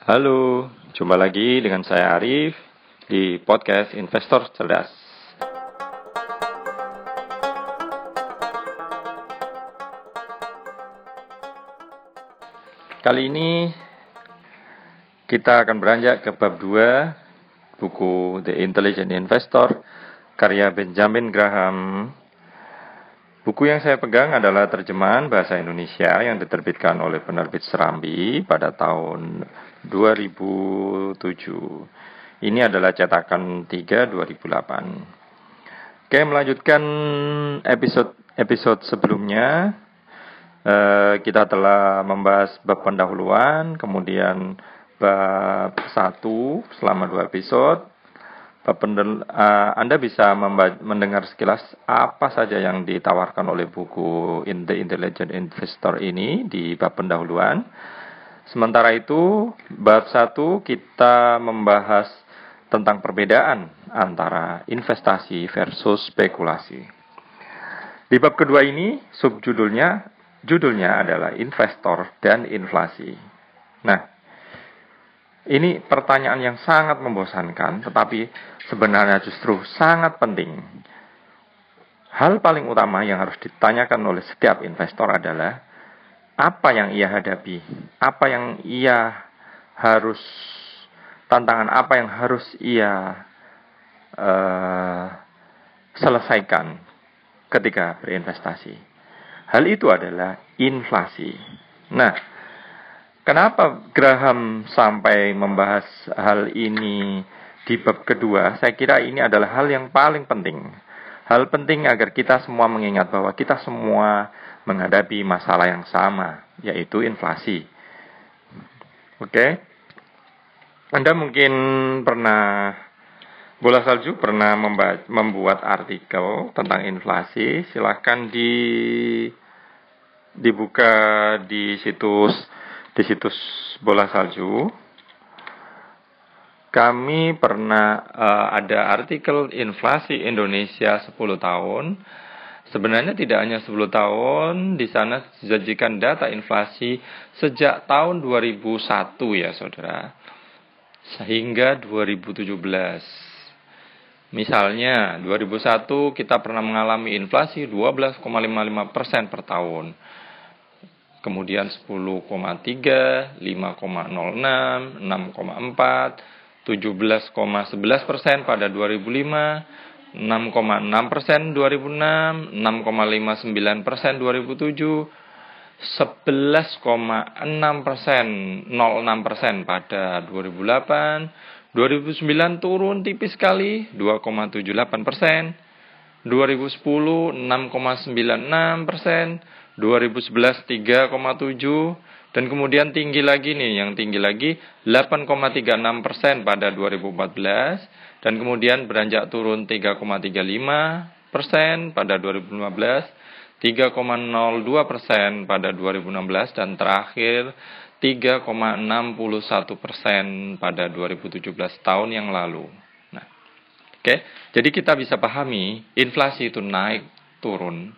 Halo, jumpa lagi dengan saya Arif di podcast Investor Cerdas. Kali ini kita akan beranjak ke bab 2 buku The Intelligent Investor karya Benjamin Graham Buku yang saya pegang adalah terjemahan bahasa Indonesia yang diterbitkan oleh penerbit Serambi pada tahun 2007. Ini adalah cetakan 3 2008. Oke, melanjutkan episode episode sebelumnya eh, kita telah membahas bab pendahuluan, kemudian bab 1 selama dua episode, Anda bisa mendengar sekilas apa saja yang ditawarkan oleh buku In the Intelligent Investor ini di bab pendahuluan. Sementara itu, bab satu kita membahas tentang perbedaan antara investasi versus spekulasi. Di bab kedua ini, subjudulnya judulnya adalah investor dan inflasi. Nah, ini pertanyaan yang sangat membosankan, tetapi sebenarnya justru sangat penting. Hal paling utama yang harus ditanyakan oleh setiap investor adalah apa yang ia hadapi, apa yang ia harus tantangan apa yang harus ia uh, selesaikan ketika berinvestasi. Hal itu adalah inflasi. Nah, Kenapa Graham sampai membahas hal ini di bab kedua? Saya kira ini adalah hal yang paling penting. Hal penting agar kita semua mengingat bahwa kita semua menghadapi masalah yang sama, yaitu inflasi. Oke? Okay? Anda mungkin pernah Bola Salju pernah membuat artikel tentang inflasi. Silahkan di dibuka di situs di situs bola salju kami pernah uh, ada artikel inflasi Indonesia 10 tahun. Sebenarnya tidak hanya 10 tahun, di sana disajikan data inflasi sejak tahun 2001 ya saudara, sehingga 2017. Misalnya 2001 kita pernah mengalami inflasi 12,55 persen per tahun kemudian 10,3, 5,06, 6,4, 17,11 persen pada 2005, 6,6 persen 2006, 6,59 persen 2007, 11,6 persen 06 persen pada 2008, 2009 turun tipis sekali 2,78 persen, 2010 6,96 persen, 2011 3,7 dan kemudian tinggi lagi nih yang tinggi lagi 8,36 persen pada 2014 dan kemudian beranjak turun 3,35 persen pada 2015 3,02 persen pada 2016 dan terakhir 3,61 persen pada 2017 tahun yang lalu. Nah, oke, okay? jadi kita bisa pahami inflasi itu naik turun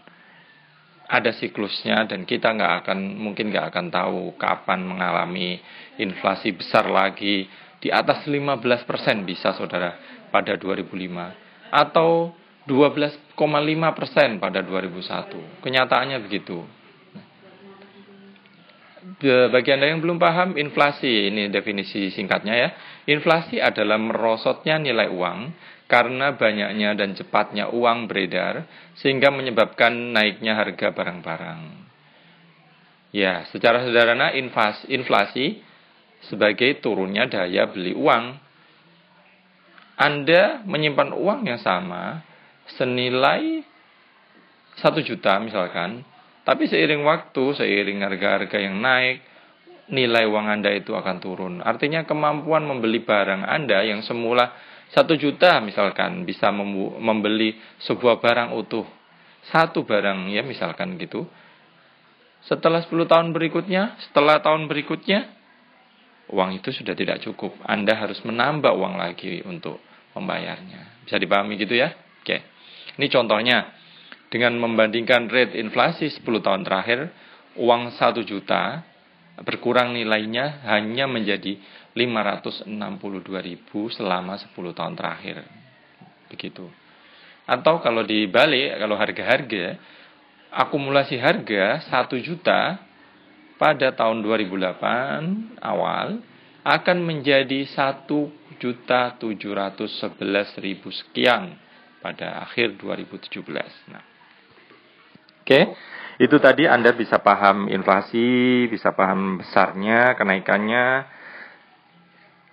ada siklusnya dan kita nggak akan mungkin nggak akan tahu kapan mengalami inflasi besar lagi di atas 15% bisa saudara pada 2005 atau 12,5% pada 2001. Kenyataannya begitu. Bagi Anda yang belum paham, inflasi ini definisi singkatnya ya. Inflasi adalah merosotnya nilai uang karena banyaknya dan cepatnya uang beredar sehingga menyebabkan naiknya harga barang-barang. Ya, secara sederhana inflasi, sebagai turunnya daya beli uang. Anda menyimpan uang yang sama senilai satu juta misalkan, tapi seiring waktu, seiring harga-harga yang naik, nilai uang Anda itu akan turun. Artinya kemampuan membeli barang Anda yang semula satu juta misalkan bisa membeli sebuah barang utuh. Satu barang ya misalkan gitu. Setelah 10 tahun berikutnya, setelah tahun berikutnya, uang itu sudah tidak cukup. Anda harus menambah uang lagi untuk membayarnya. Bisa dipahami gitu ya? Oke. Ini contohnya. Dengan membandingkan rate inflasi 10 tahun terakhir, uang 1 juta berkurang nilainya hanya menjadi 562.000 selama 10 tahun terakhir. Begitu. Atau kalau dibalik, kalau harga-harga akumulasi harga 1 juta pada tahun 2008 awal akan menjadi 1 juta 711 ribu sekian pada akhir 2017. Nah, Oke, okay. itu tadi Anda bisa paham inflasi, bisa paham besarnya, kenaikannya.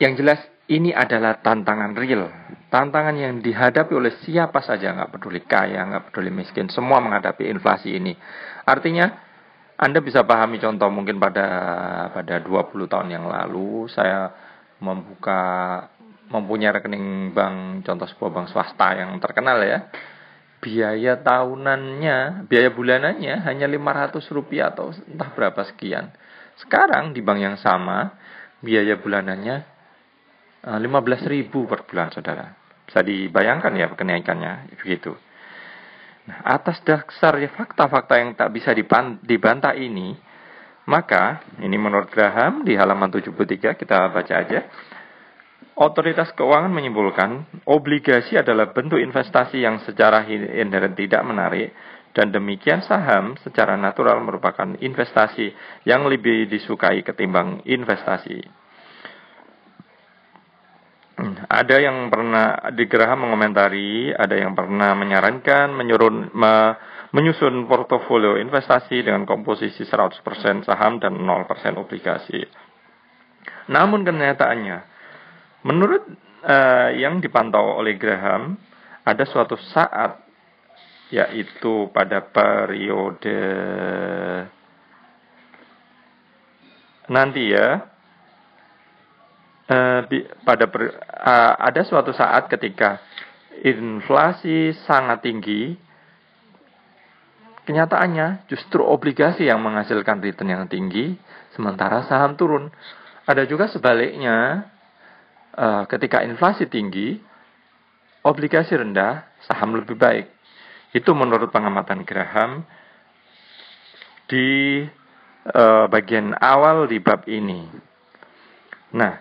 Yang jelas ini adalah tantangan real. Tantangan yang dihadapi oleh siapa saja, nggak peduli kaya, nggak peduli miskin, semua menghadapi inflasi ini. Artinya, Anda bisa pahami contoh mungkin pada pada 20 tahun yang lalu saya membuka mempunyai rekening bank contoh sebuah bank swasta yang terkenal ya biaya tahunannya, biaya bulanannya hanya 500 rupiah atau entah berapa sekian. Sekarang di bank yang sama, biaya bulanannya 15 eh, ribu per bulan, saudara. Bisa dibayangkan ya kenaikannya, begitu. Nah, atas dasar ya fakta-fakta yang tak bisa dibantah ini, maka ini menurut Graham di halaman 73 kita baca aja. Otoritas keuangan menyimpulkan, obligasi adalah bentuk investasi yang secara inherent tidak menarik, dan demikian saham secara natural merupakan investasi yang lebih disukai ketimbang investasi. Ada yang pernah di Graham mengomentari, ada yang pernah menyarankan menyurun, me, menyusun portofolio investasi dengan komposisi 100% saham dan 0% obligasi. Namun kenyataannya, Menurut uh, yang dipantau oleh Graham, ada suatu saat yaitu pada periode nanti ya uh, pada per, uh, ada suatu saat ketika inflasi sangat tinggi kenyataannya justru obligasi yang menghasilkan return yang tinggi sementara saham turun. Ada juga sebaliknya uh, ketika inflasi tinggi, obligasi rendah, saham lebih baik. Itu menurut pengamatan Graham di uh, bagian awal di bab ini. Nah,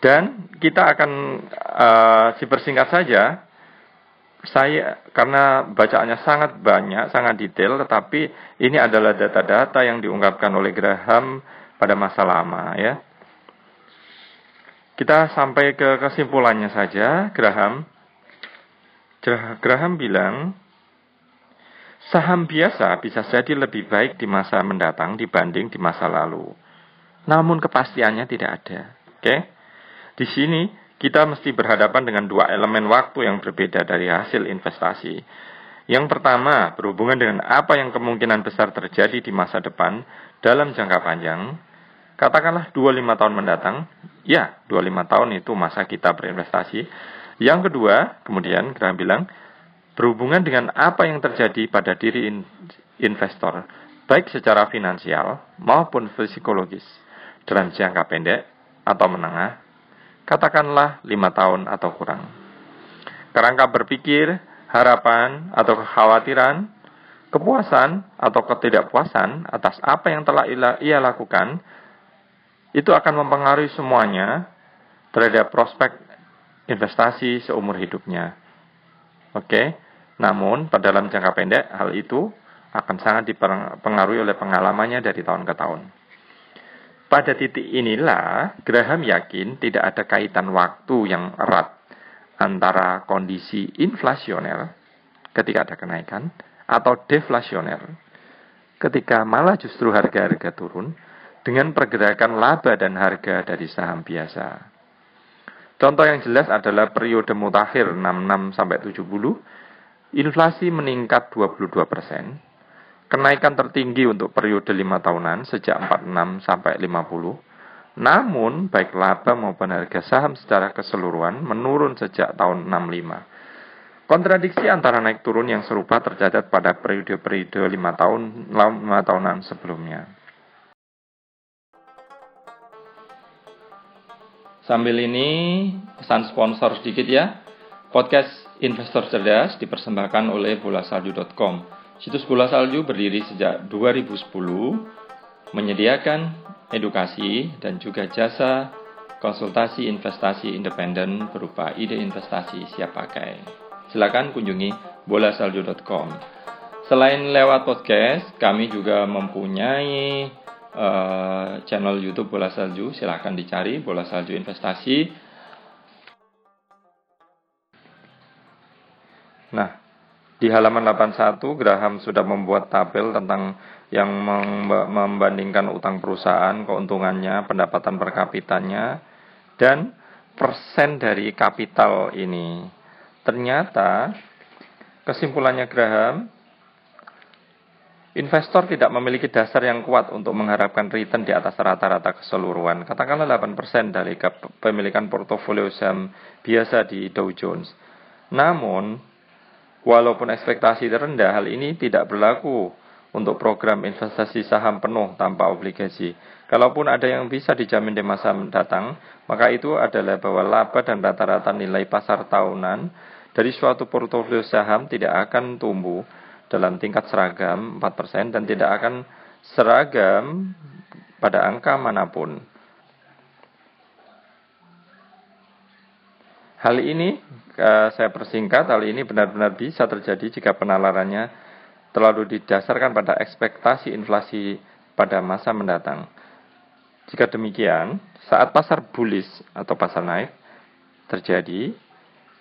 dan kita akan uh, dipersingkat saja. Saya karena bacaannya sangat banyak, sangat detail, tetapi ini adalah data-data yang diungkapkan oleh Graham pada masa lama ya. Kita sampai ke kesimpulannya saja, Graham. Graham bilang, saham biasa bisa jadi lebih baik di masa mendatang dibanding di masa lalu. Namun kepastiannya tidak ada. Oke? Di sini kita mesti berhadapan dengan dua elemen waktu yang berbeda dari hasil investasi. Yang pertama, berhubungan dengan apa yang kemungkinan besar terjadi di masa depan dalam jangka panjang, Katakanlah 25 tahun mendatang, ya 25 tahun itu masa kita berinvestasi. Yang kedua, kemudian Graham bilang, berhubungan dengan apa yang terjadi pada diri investor, baik secara finansial maupun psikologis, dalam jangka pendek atau menengah, katakanlah 5 tahun atau kurang. Kerangka berpikir, harapan atau kekhawatiran, kepuasan atau ketidakpuasan atas apa yang telah ia lakukan itu akan mempengaruhi semuanya terhadap prospek investasi seumur hidupnya. Oke, namun pada dalam jangka pendek hal itu akan sangat dipengaruhi oleh pengalamannya dari tahun ke tahun. Pada titik inilah Graham yakin tidak ada kaitan waktu yang erat antara kondisi inflasioner ketika ada kenaikan atau deflasioner ketika malah justru harga-harga turun dengan pergerakan laba dan harga dari saham biasa. Contoh yang jelas adalah periode mutakhir 66 sampai 70, inflasi meningkat 22 persen, kenaikan tertinggi untuk periode 5 tahunan sejak 46 sampai 50, namun baik laba maupun harga saham secara keseluruhan menurun sejak tahun 65. Kontradiksi antara naik turun yang serupa tercatat pada periode-periode 5 tahun 5 tahunan sebelumnya. Sambil ini pesan sponsor sedikit ya. Podcast Investor Cerdas dipersembahkan oleh bolasalju.com. Situs Bola Salju berdiri sejak 2010 menyediakan edukasi dan juga jasa konsultasi investasi independen berupa ide investasi siap pakai. Silakan kunjungi bolasalju.com. Selain lewat podcast, kami juga mempunyai uh, channel YouTube Bola Salju. Silakan dicari Bola Salju Investasi. Nah, di halaman 81 Graham sudah membuat tabel tentang yang membandingkan utang perusahaan, keuntungannya, pendapatan per kapitanya, dan persen dari kapital ini. Ternyata kesimpulannya Graham, investor tidak memiliki dasar yang kuat untuk mengharapkan return di atas rata-rata keseluruhan. Katakanlah 8% dari kepemilikan portofolio saham biasa di Dow Jones. Namun, walaupun ekspektasi terendah, hal ini tidak berlaku untuk program investasi saham penuh tanpa obligasi. Kalaupun ada yang bisa dijamin di masa mendatang, maka itu adalah bahwa laba dan rata-rata nilai pasar tahunan dari suatu portofolio saham tidak akan tumbuh dalam tingkat seragam 4% dan tidak akan seragam pada angka mana pun. Hal ini eh, saya persingkat, hal ini benar-benar bisa terjadi jika penalarannya terlalu didasarkan pada ekspektasi inflasi pada masa mendatang. Jika demikian, saat pasar bullish atau pasar naik terjadi,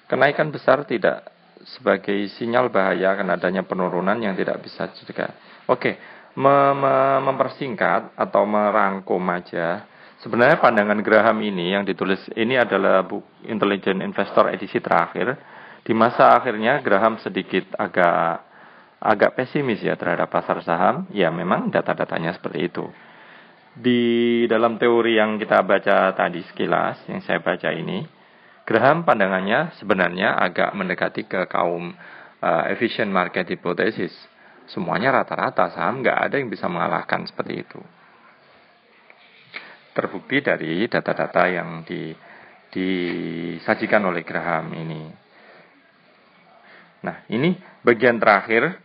kenaikan besar tidak sebagai sinyal bahaya akan adanya penurunan yang tidak bisa dicegah. Oke, mem mempersingkat atau merangkum aja. Sebenarnya pandangan Graham ini yang ditulis ini adalah buku Intelligent Investor edisi terakhir. Di masa akhirnya Graham sedikit agak agak pesimis ya terhadap pasar saham, ya memang data-datanya seperti itu. Di dalam teori yang kita baca tadi sekilas, yang saya baca ini, Graham pandangannya sebenarnya agak mendekati ke kaum uh, efficient market hypothesis. Semuanya rata-rata saham, nggak ada yang bisa mengalahkan seperti itu. Terbukti dari data-data yang di, disajikan oleh Graham ini. Nah, ini bagian terakhir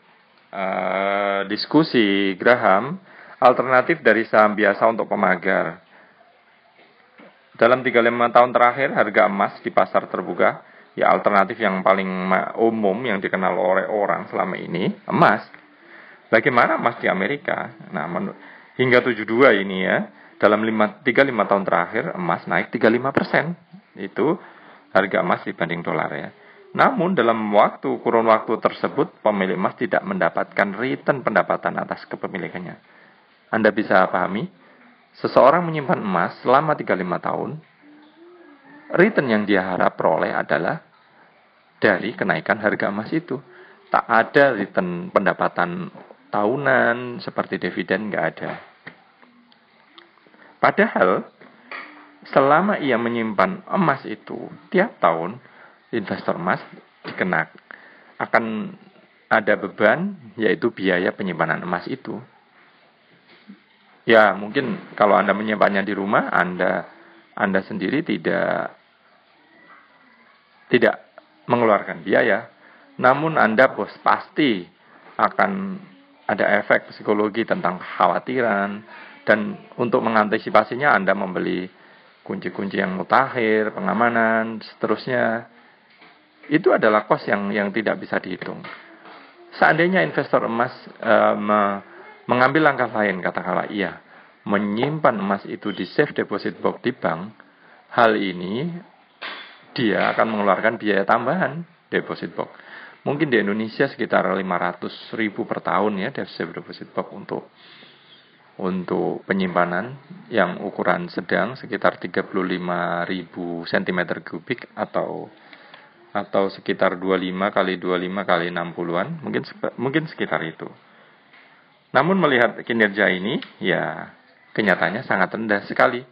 uh, diskusi Graham alternatif dari saham biasa untuk pemagar. Dalam 35 tahun terakhir harga emas di pasar terbuka ya alternatif yang paling umum yang dikenal oleh orang selama ini emas. Bagaimana emas di Amerika? Nah, hingga 72 ini ya, dalam 5, 35 tahun terakhir emas naik 35 persen. Itu harga emas dibanding dolar ya. Namun dalam waktu kurun waktu tersebut pemilik emas tidak mendapatkan return pendapatan atas kepemilikannya. Anda bisa pahami? Seseorang menyimpan emas selama 35 tahun, return yang dia harap peroleh adalah dari kenaikan harga emas itu. Tak ada return pendapatan tahunan seperti dividen nggak ada. Padahal selama ia menyimpan emas itu tiap tahun investor emas dikenak akan ada beban yaitu biaya penyimpanan emas itu. Ya, mungkin kalau Anda menyimpannya di rumah, Anda Anda sendiri tidak tidak mengeluarkan biaya. Namun Anda bos pasti akan ada efek psikologi tentang kekhawatiran dan untuk mengantisipasinya Anda membeli kunci-kunci yang mutakhir, pengamanan, seterusnya itu adalah kos yang yang tidak bisa dihitung. Seandainya investor emas e, me, mengambil langkah lain, katakanlah iya, menyimpan emas itu di safe deposit box di bank, hal ini dia akan mengeluarkan biaya tambahan deposit box. Mungkin di Indonesia sekitar 500 ribu per tahun ya safe deposit box untuk untuk penyimpanan yang ukuran sedang sekitar 35.000 cm kubik atau atau sekitar 25 kali 25 kali 60-an, mungkin mungkin sekitar itu. Namun melihat kinerja ini, ya kenyataannya sangat rendah sekali.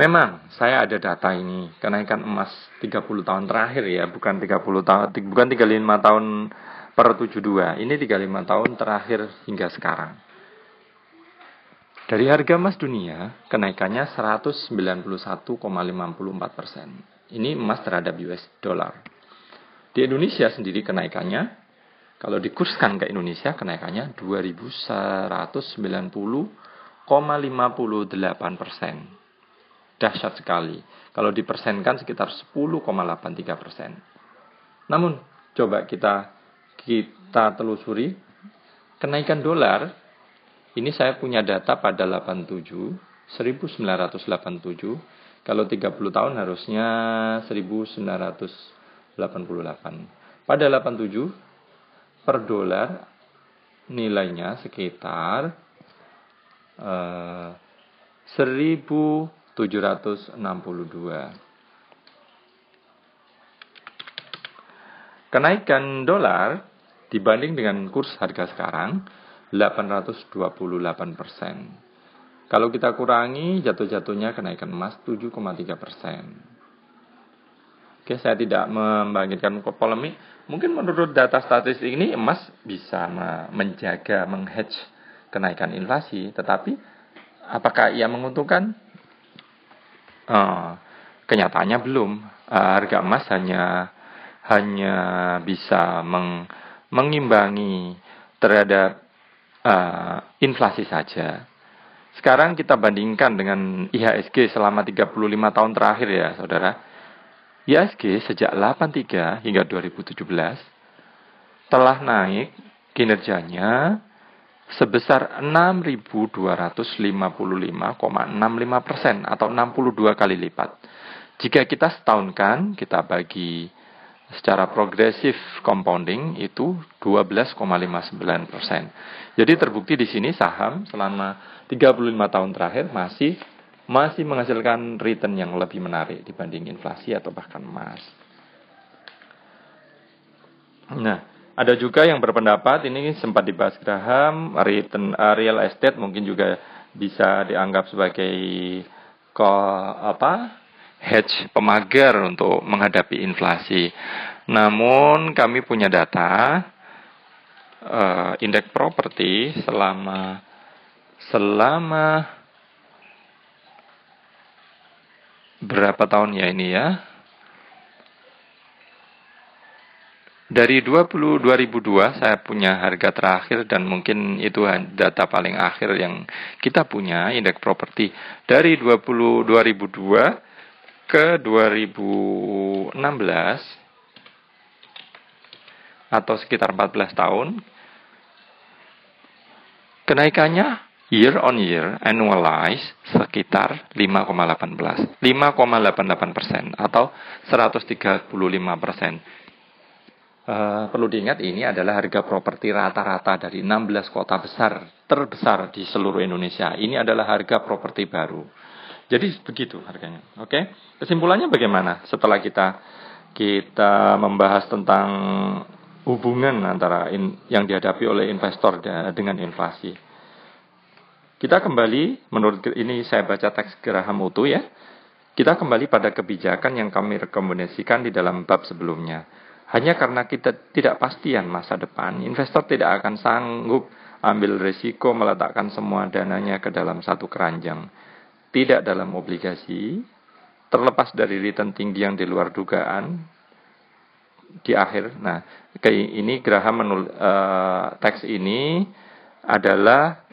Memang saya ada data ini, kenaikan emas 30 tahun terakhir ya, bukan 30 tahun bukan 35 tahun per 72. Ini 35 tahun terakhir hingga sekarang. Dari harga emas dunia, kenaikannya 191,54 persen. Ini emas terhadap US dollar. Di Indonesia sendiri kenaikannya Kalau dikurskan ke Indonesia kenaikannya 2190,58 persen. Dahsyat sekali. Kalau dipersenkan sekitar 10,83 persen. Namun coba kita kita telusuri kenaikan dolar ini saya punya data pada 87 1987 kalau 30 tahun harusnya 1988 pada 87 per dolar nilainya sekitar uh, eh, 1762. Kenaikan dolar dibanding dengan kurs harga sekarang 828 persen. Kalau kita kurangi jatuh-jatuhnya kenaikan emas 7,3 persen. Oke, saya tidak membangkitkan polemik. Mungkin menurut data statistik ini emas bisa menjaga, menghedge kenaikan inflasi. Tetapi apakah ia menguntungkan? Uh, kenyataannya belum. Uh, harga emas hanya hanya bisa meng, mengimbangi terhadap uh, inflasi saja. Sekarang kita bandingkan dengan IHSG selama 35 tahun terakhir ya, saudara ISG sejak 83 hingga 2017 telah naik kinerjanya sebesar 6.255,65 persen atau 62 kali lipat. Jika kita setahunkan, kita bagi secara progresif compounding itu 12,59 persen. Jadi terbukti di sini saham selama 35 tahun terakhir masih masih menghasilkan return yang lebih menarik dibanding inflasi atau bahkan emas. Nah, ada juga yang berpendapat ini sempat dibahas Graham, return uh, real estate mungkin juga bisa dianggap sebagai ko, apa? hedge pemagar untuk menghadapi inflasi. Namun kami punya data uh, indeks properti selama selama berapa tahun ya ini ya? Dari 20 2002 saya punya harga terakhir dan mungkin itu data paling akhir yang kita punya indeks properti dari 20 2002 ke 2016 atau sekitar 14 tahun kenaikannya year on year annualize sekitar 5,18 5,88 persen atau 135 persen. Uh, perlu diingat ini adalah harga properti rata-rata dari 16 kota besar terbesar di seluruh Indonesia. Ini adalah harga properti baru. Jadi begitu harganya. Oke. Okay? Kesimpulannya bagaimana setelah kita kita membahas tentang hubungan antara in, yang dihadapi oleh investor dengan inflasi. Kita kembali, menurut ini saya baca teks Graham utuh ya. Kita kembali pada kebijakan yang kami rekomendasikan di dalam bab sebelumnya. Hanya karena kita tidak pastian masa depan, investor tidak akan sanggup ambil risiko meletakkan semua dananya ke dalam satu keranjang. Tidak dalam obligasi, terlepas dari return tinggi yang di luar dugaan, di akhir. Nah, ini Graham menul, uh, teks ini adalah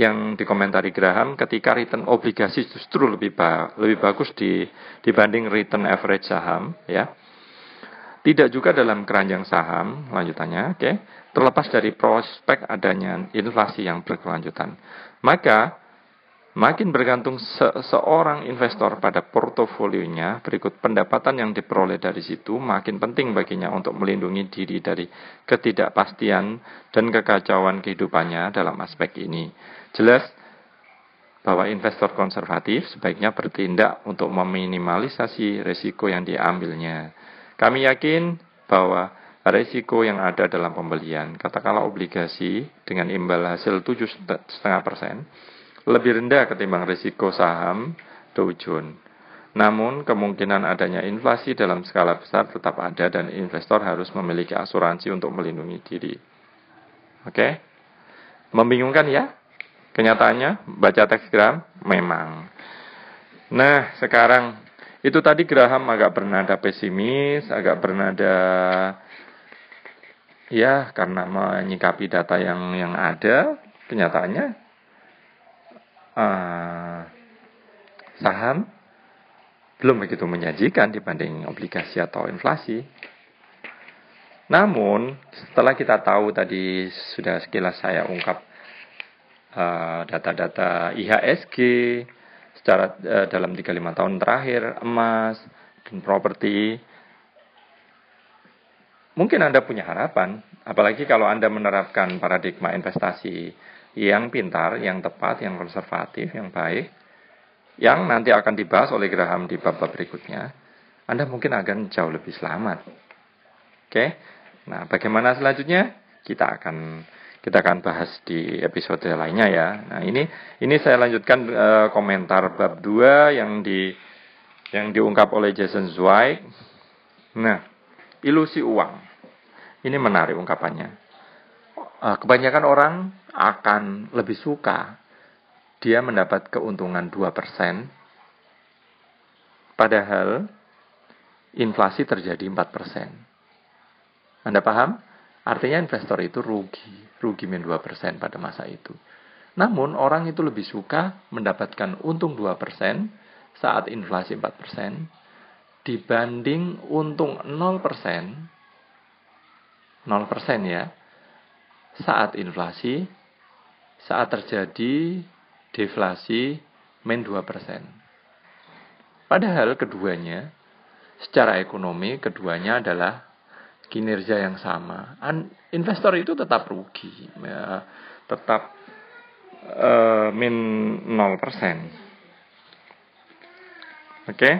yang dikomentari Graham ketika return obligasi justru lebih ba lebih bagus di, dibanding return average saham ya. Tidak juga dalam keranjang saham lanjutannya, oke. Okay, terlepas dari prospek adanya inflasi yang berkelanjutan. Maka Makin bergantung seorang investor pada portofolionya, berikut pendapatan yang diperoleh dari situ makin penting baginya untuk melindungi diri dari ketidakpastian dan kekacauan kehidupannya dalam aspek ini. Jelas bahwa investor konservatif sebaiknya bertindak untuk meminimalisasi risiko yang diambilnya. Kami yakin bahwa risiko yang ada dalam pembelian, katakanlah obligasi dengan imbal hasil 7,5 persen, lebih rendah ketimbang risiko saham Dow Jones. Namun, kemungkinan adanya inflasi dalam skala besar tetap ada dan investor harus memiliki asuransi untuk melindungi diri. Oke? Membingungkan ya? Kenyataannya, baca teks Graham, memang. Nah, sekarang, itu tadi Graham agak bernada pesimis, agak bernada ya karena menyikapi data yang yang ada, kenyataannya uh, saham belum begitu menjanjikan dibanding obligasi atau inflasi. Namun, setelah kita tahu tadi sudah sekilas saya ungkap data-data uh, IHSG secara uh, dalam 35 tahun terakhir, emas dan properti, mungkin Anda punya harapan, apalagi kalau Anda menerapkan paradigma investasi yang pintar, yang tepat, yang konservatif, yang baik, yang nanti akan dibahas oleh Graham di bab-bab berikutnya, Anda mungkin akan jauh lebih selamat. Oke, Nah, bagaimana selanjutnya? Kita akan kita akan bahas di episode lainnya ya. Nah, ini ini saya lanjutkan e, komentar bab 2 yang di yang diungkap oleh Jason Zweig. Nah, ilusi uang. Ini menarik ungkapannya. E, kebanyakan orang akan lebih suka dia mendapat keuntungan 2%, padahal inflasi terjadi 4%. Anda paham? Artinya investor itu rugi, rugi min 2% pada masa itu. Namun orang itu lebih suka mendapatkan untung 2% saat inflasi 4% dibanding untung 0%, 0% ya, saat inflasi, saat terjadi deflasi min 2%. Padahal keduanya, secara ekonomi keduanya adalah kinerja yang sama. Investor itu tetap rugi, ya, tetap uh, min 0%. Oke. Okay?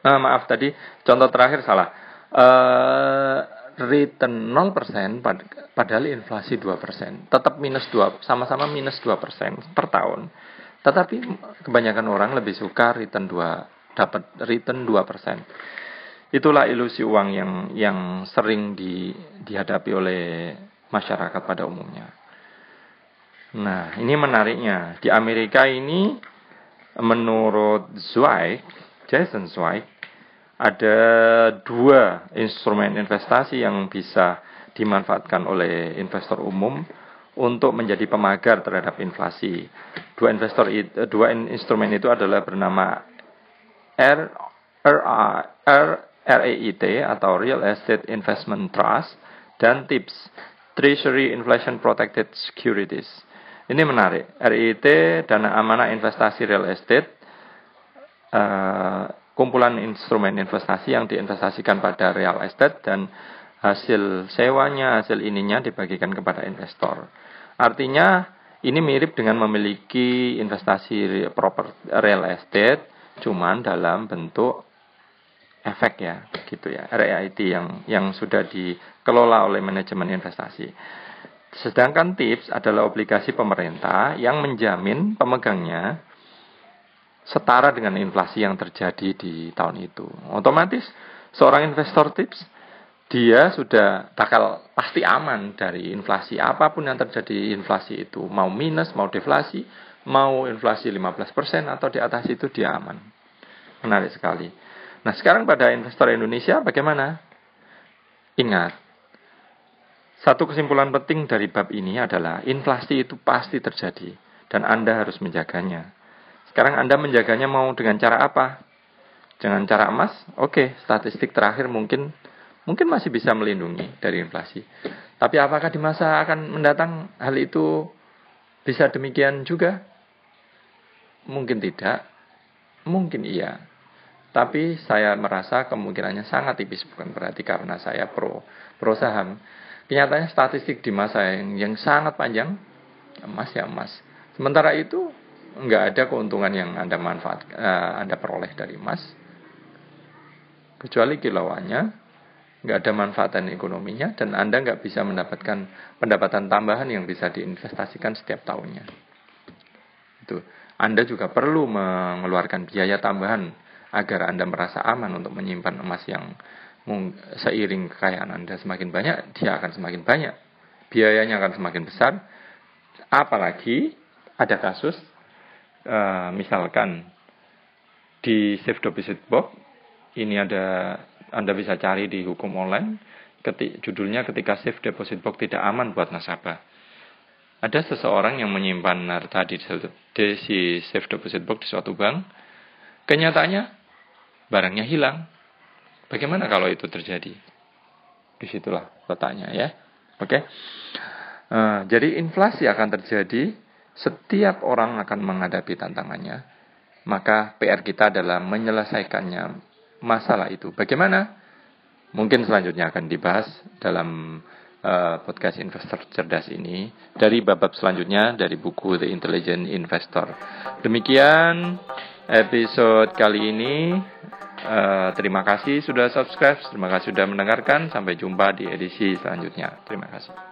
Uh, maaf tadi contoh terakhir salah. Uh, return 0% pad padahal inflasi 2%. Tetap minus 2, sama-sama minus 2% per tahun. Tetapi kebanyakan orang lebih suka return 2 dapat return 2%. Itulah ilusi uang yang yang sering di, dihadapi oleh masyarakat pada umumnya. Nah, ini menariknya. Di Amerika ini menurut Zweig, Jason Zweig, ada dua instrumen investasi yang bisa dimanfaatkan oleh investor umum untuk menjadi pemagar terhadap inflasi. Dua investor dua instrumen itu adalah bernama R, R, R REIT atau Real Estate Investment Trust dan TIPS Treasury Inflation Protected Securities. Ini menarik. REIT dana amanah investasi real estate uh, kumpulan instrumen investasi yang diinvestasikan pada real estate dan hasil sewanya, hasil ininya dibagikan kepada investor. Artinya ini mirip dengan memiliki investasi proper real estate cuman dalam bentuk efek ya gitu ya REIT yang yang sudah dikelola oleh manajemen investasi. Sedangkan TIPS adalah obligasi pemerintah yang menjamin pemegangnya setara dengan inflasi yang terjadi di tahun itu. Otomatis seorang investor TIPS dia sudah bakal pasti aman dari inflasi apa pun yang terjadi inflasi itu mau minus mau deflasi mau inflasi 15% atau di atas itu dia aman menarik sekali Nah sekarang pada investor Indonesia bagaimana? Ingat, satu kesimpulan penting dari bab ini adalah inflasi itu pasti terjadi dan Anda harus menjaganya. Sekarang Anda menjaganya mau dengan cara apa? Dengan cara emas? Oke, statistik terakhir mungkin mungkin masih bisa melindungi dari inflasi. Tapi apakah di masa akan mendatang hal itu bisa demikian juga? Mungkin tidak, mungkin iya. Tapi saya merasa kemungkinannya sangat tipis bukan berarti karena saya pro pro saham. Kenyataannya statistik di masa yang, yang sangat panjang emas ya emas. Sementara itu nggak ada keuntungan yang anda manfaat uh, anda peroleh dari emas kecuali kilauannya nggak ada manfaatan ekonominya dan anda nggak bisa mendapatkan pendapatan tambahan yang bisa diinvestasikan setiap tahunnya itu anda juga perlu mengeluarkan biaya tambahan agar Anda merasa aman untuk menyimpan emas yang seiring kekayaan Anda semakin banyak, dia akan semakin banyak. Biayanya akan semakin besar. Apalagi ada kasus, uh, misalkan di Safe Deposit Box, ini ada Anda bisa cari di hukum online, ketik, judulnya ketika safe deposit box tidak aman buat nasabah. Ada seseorang yang menyimpan harta di, di safe deposit box di suatu bank. Kenyataannya barangnya hilang. Bagaimana kalau itu terjadi? Di situlah letaknya ya. Oke. Okay? Uh, jadi inflasi akan terjadi setiap orang akan menghadapi tantangannya. Maka PR kita adalah menyelesaikannya masalah itu. Bagaimana? Mungkin selanjutnya akan dibahas dalam uh, podcast Investor Cerdas ini dari bab selanjutnya dari buku The Intelligent Investor. Demikian episode kali ini. Uh, terima kasih sudah subscribe, terima kasih sudah mendengarkan. Sampai jumpa di edisi selanjutnya. Terima kasih.